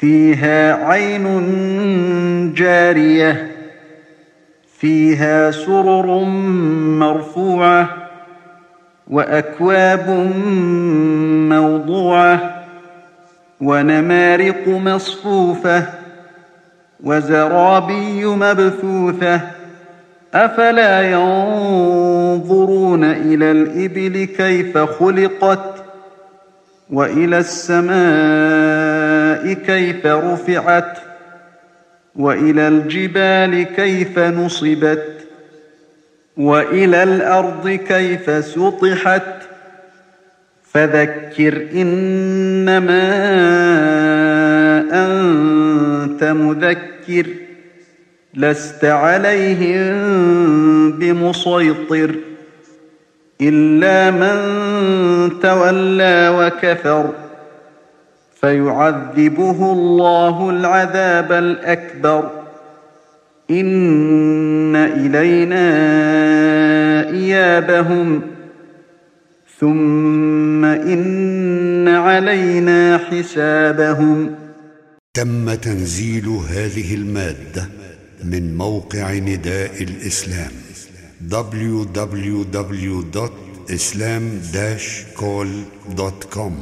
فيها عين جارية فيها سرر مرفوعة وأكواب موضوعة ونمارق مصفوفة وزرابي مبثوثة أفلا ينظرون إلى الإبل كيف خلقت وإلى السماء كيف رفعت وإلى الجبال كيف نصبت وإلى الأرض كيف سطحت فذكر إنما أنت مذكر لست عليهم بمسيطر إلا من تولى وكفر فيعذبه الله العذاب الأكبر. إن إلينا إيابهم. ثم إن علينا حسابهم. تم تنزيل هذه المادة من موقع نداء الإسلام. www.islam-call.com